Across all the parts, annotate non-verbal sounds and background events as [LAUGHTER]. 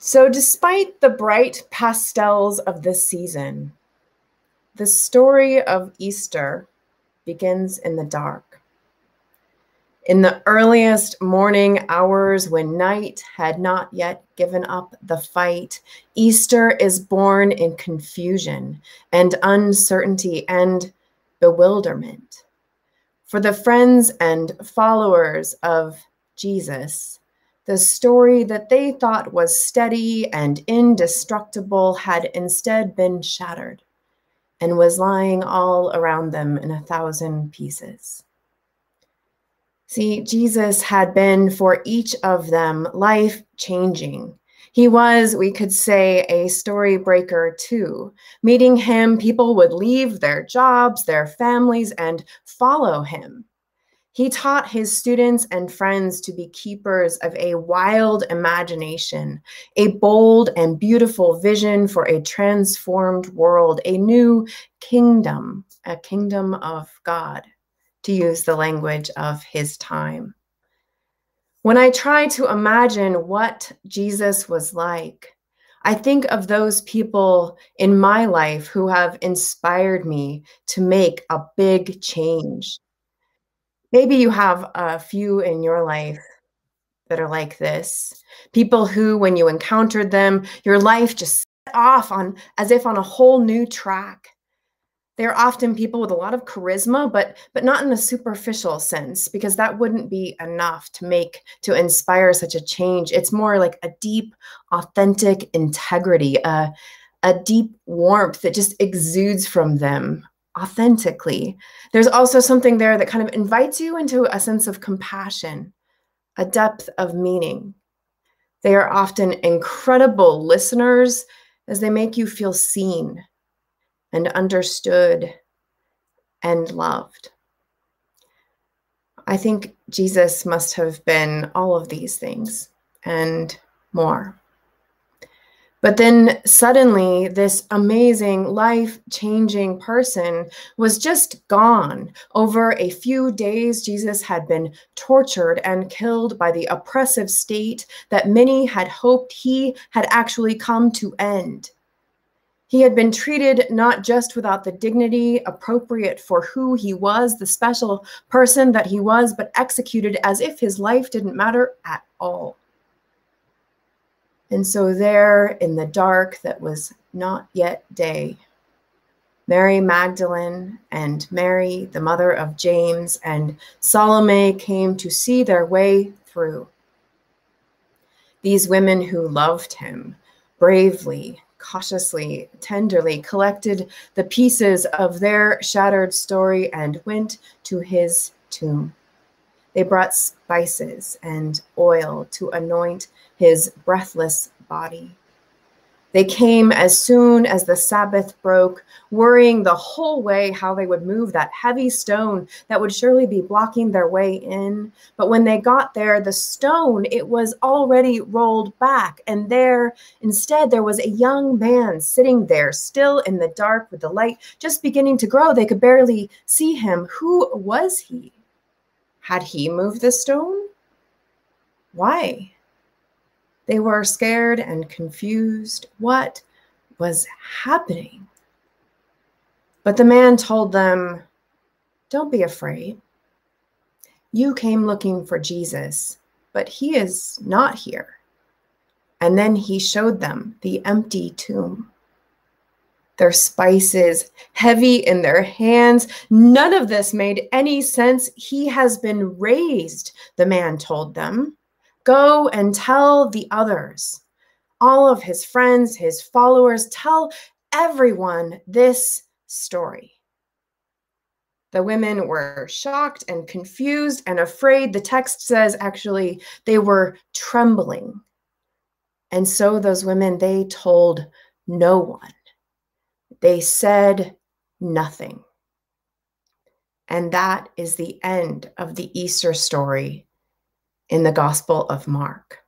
So, despite the bright pastels of this season, the story of Easter begins in the dark. In the earliest morning hours when night had not yet given up the fight, Easter is born in confusion and uncertainty and bewilderment. For the friends and followers of Jesus, the story that they thought was steady and indestructible had instead been shattered and was lying all around them in a thousand pieces. See, Jesus had been for each of them life changing. He was, we could say, a story breaker too. Meeting him, people would leave their jobs, their families, and follow him. He taught his students and friends to be keepers of a wild imagination, a bold and beautiful vision for a transformed world, a new kingdom, a kingdom of God, to use the language of his time. When I try to imagine what Jesus was like, I think of those people in my life who have inspired me to make a big change maybe you have a few in your life that are like this. People who when you encountered them your life just set off on as if on a whole new track. They're often people with a lot of charisma but but not in a superficial sense because that wouldn't be enough to make to inspire such a change. It's more like a deep authentic integrity a a deep warmth that just exudes from them authentically. There's also something there that kind of invites you into a sense of compassion, a depth of meaning. They are often incredible listeners as they make you feel seen and understood and loved. I think Jesus must have been all of these things and more. But then suddenly, this amazing, life changing person was just gone. Over a few days, Jesus had been tortured and killed by the oppressive state that many had hoped he had actually come to end. He had been treated not just without the dignity appropriate for who he was, the special person that he was, but executed as if his life didn't matter at all. And so, there in the dark that was not yet day, Mary Magdalene and Mary, the mother of James, and Salome came to see their way through. These women who loved him bravely, cautiously, tenderly collected the pieces of their shattered story and went to his tomb. They brought spices and oil to anoint his breathless body. They came as soon as the Sabbath broke, worrying the whole way how they would move that heavy stone that would surely be blocking their way in. But when they got there, the stone, it was already rolled back. And there, instead, there was a young man sitting there, still in the dark with the light just beginning to grow. They could barely see him. Who was he? Had he moved the stone? Why? They were scared and confused. What was happening? But the man told them, Don't be afraid. You came looking for Jesus, but he is not here. And then he showed them the empty tomb their spices, heavy in their hands. None of this made any sense. He has been raised, the man told them. Go and tell the others, all of his friends, his followers, tell everyone this story. The women were shocked and confused and afraid. The text says actually they were trembling. And so those women, they told no one. They said nothing. And that is the end of the Easter story in the Gospel of Mark.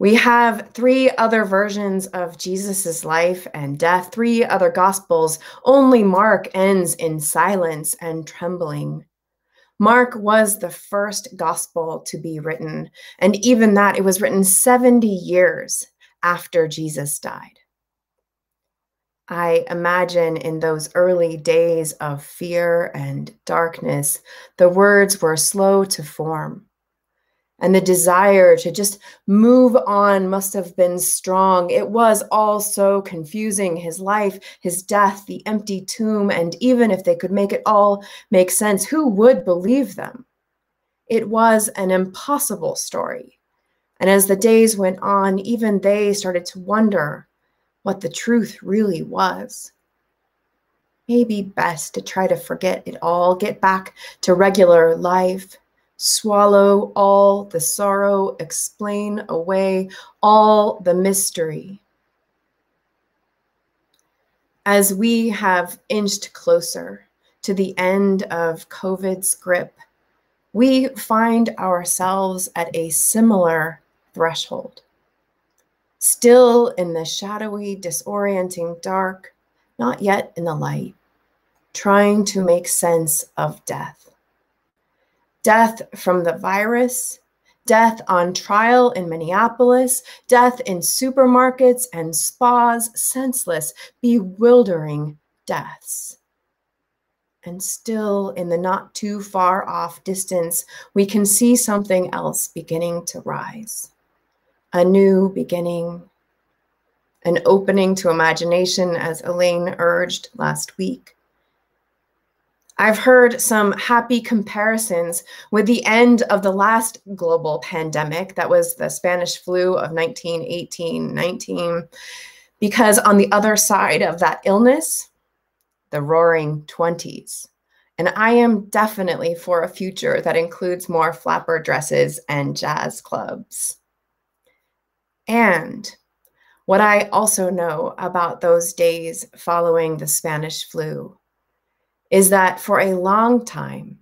We have three other versions of Jesus's life and death, three other Gospels. Only Mark ends in silence and trembling. Mark was the first gospel to be written, and even that, it was written 70 years after Jesus died. I imagine in those early days of fear and darkness, the words were slow to form and the desire to just move on must have been strong. It was all so confusing his life, his death, the empty tomb, and even if they could make it all make sense, who would believe them? It was an impossible story. And as the days went on, even they started to wonder what the truth really was. Maybe best to try to forget it all, get back to regular life swallow all the sorrow, explain away all the mystery. As we have inched closer to the end of COVID's grip, we find ourselves at a similar threshold. Still in the shadowy, disorienting dark, not yet in the light, trying to make sense of death death from the virus, death on trial in Minneapolis, death in supermarkets and spas, senseless, bewildering deaths. And still, in the not too far off distance, we can see something else beginning to rise a new beginning, an opening to imagination, as Elaine urged last week. I've heard some happy comparisons with the end of the last global pandemic, that was the Spanish flu of 1918 19, because on the other side of that illness, the roaring 20s. And I am definitely for a future that includes more flapper dresses and jazz clubs. And what I also know about those days following the Spanish flu is that for a long time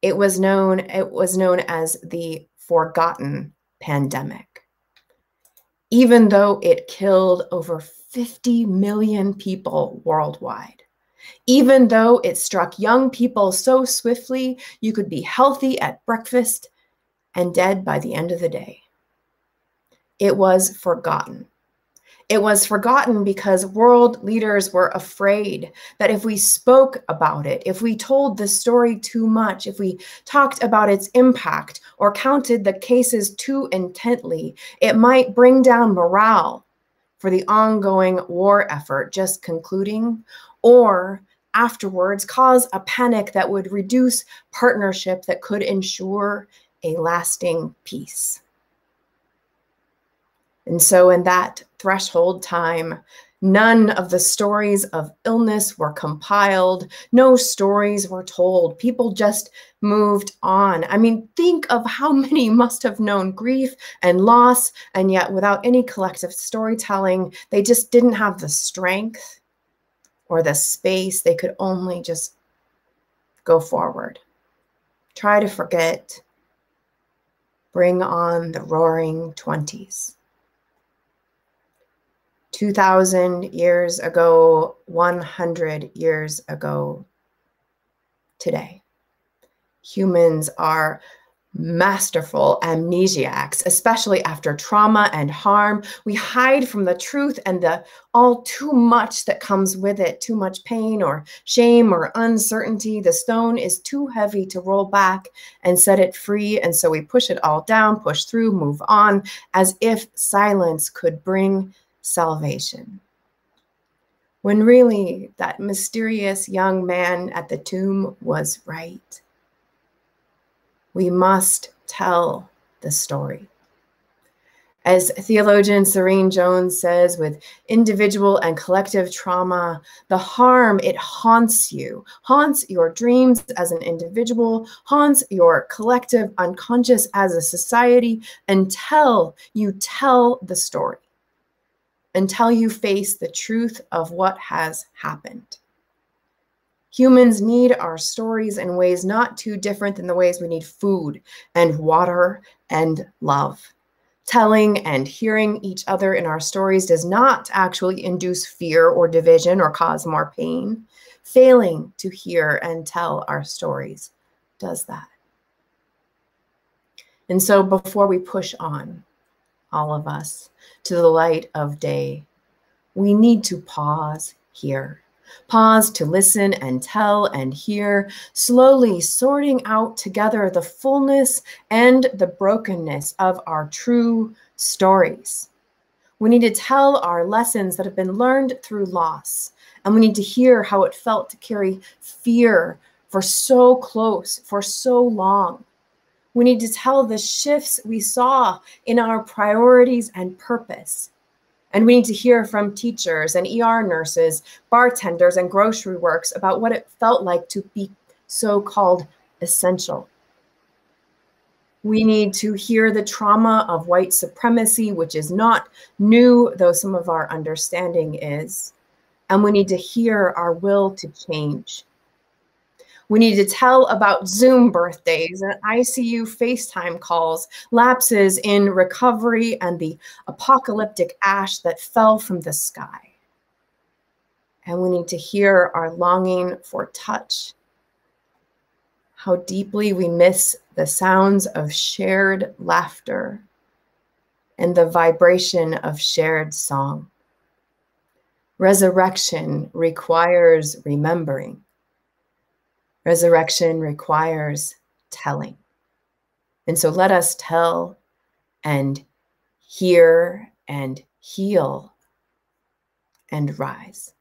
it was known it was known as the forgotten pandemic. Even though it killed over 50 million people worldwide even though it struck young people so swiftly you could be healthy at breakfast and dead by the end of the day it was forgotten it was forgotten because world leaders were afraid that if we spoke about it, if we told the story too much, if we talked about its impact or counted the cases too intently, it might bring down morale for the ongoing war effort just concluding, or afterwards cause a panic that would reduce partnership that could ensure a lasting peace. And so, in that threshold time, none of the stories of illness were compiled, no stories were told. People just moved on. I mean, think of how [LAUGHS] many must have known grief and loss, and yet without any collective storytelling, they just didn't have the strength or the space. They could only just go forward. Try to forget. Bring on the roaring 20s. 2000 years ago, 100 years ago, today. Humans are masterful amnesiacs, especially after trauma and harm. We hide from the truth and the all too much that comes with it too much pain or shame or uncertainty. The stone is too heavy to roll back and set it free. And so we push it all down, push through, move on, as if silence could bring salvation. When really that mysterious young man at the tomb was right. We must tell the story. As theologian Serene Jones says, with individual and collective trauma, the harm, it haunts you, haunts your dreams as an individual, haunts your collective unconscious as a society until you tell the story until you face the truth of what has happened. Humans need our stories in ways not too different than the ways we need food and water and love. Telling and hearing each other in our stories does not actually induce fear or division or cause more pain. Failing to hear and tell our stories does that. And so before we push on, all of us, to the light of day, we need to pause here. Pause to listen and tell and hear, slowly sorting out together the fullness and the brokenness of our true stories. We need to tell our lessons that have been learned through loss, and we need to hear how it felt to carry fear for so close, for so long. We need to tell the shifts we saw in our priorities and purpose. And we need to hear from teachers and ER nurses, bartenders, and grocery works about what it felt like to be so called essential. We need to hear the trauma of white supremacy, which is not new, though some of our understanding is. And we need to hear our will to change. We need to tell about Zoom birthdays and ICU FaceTime calls, lapses in recovery, and the apocalyptic ash that fell from the sky. And we need to hear our longing for touch, how deeply we miss the sounds of shared laughter and the vibration of shared song. Resurrection requires remembering. Resurrection requires telling. And so let us tell and hear and heal and rise.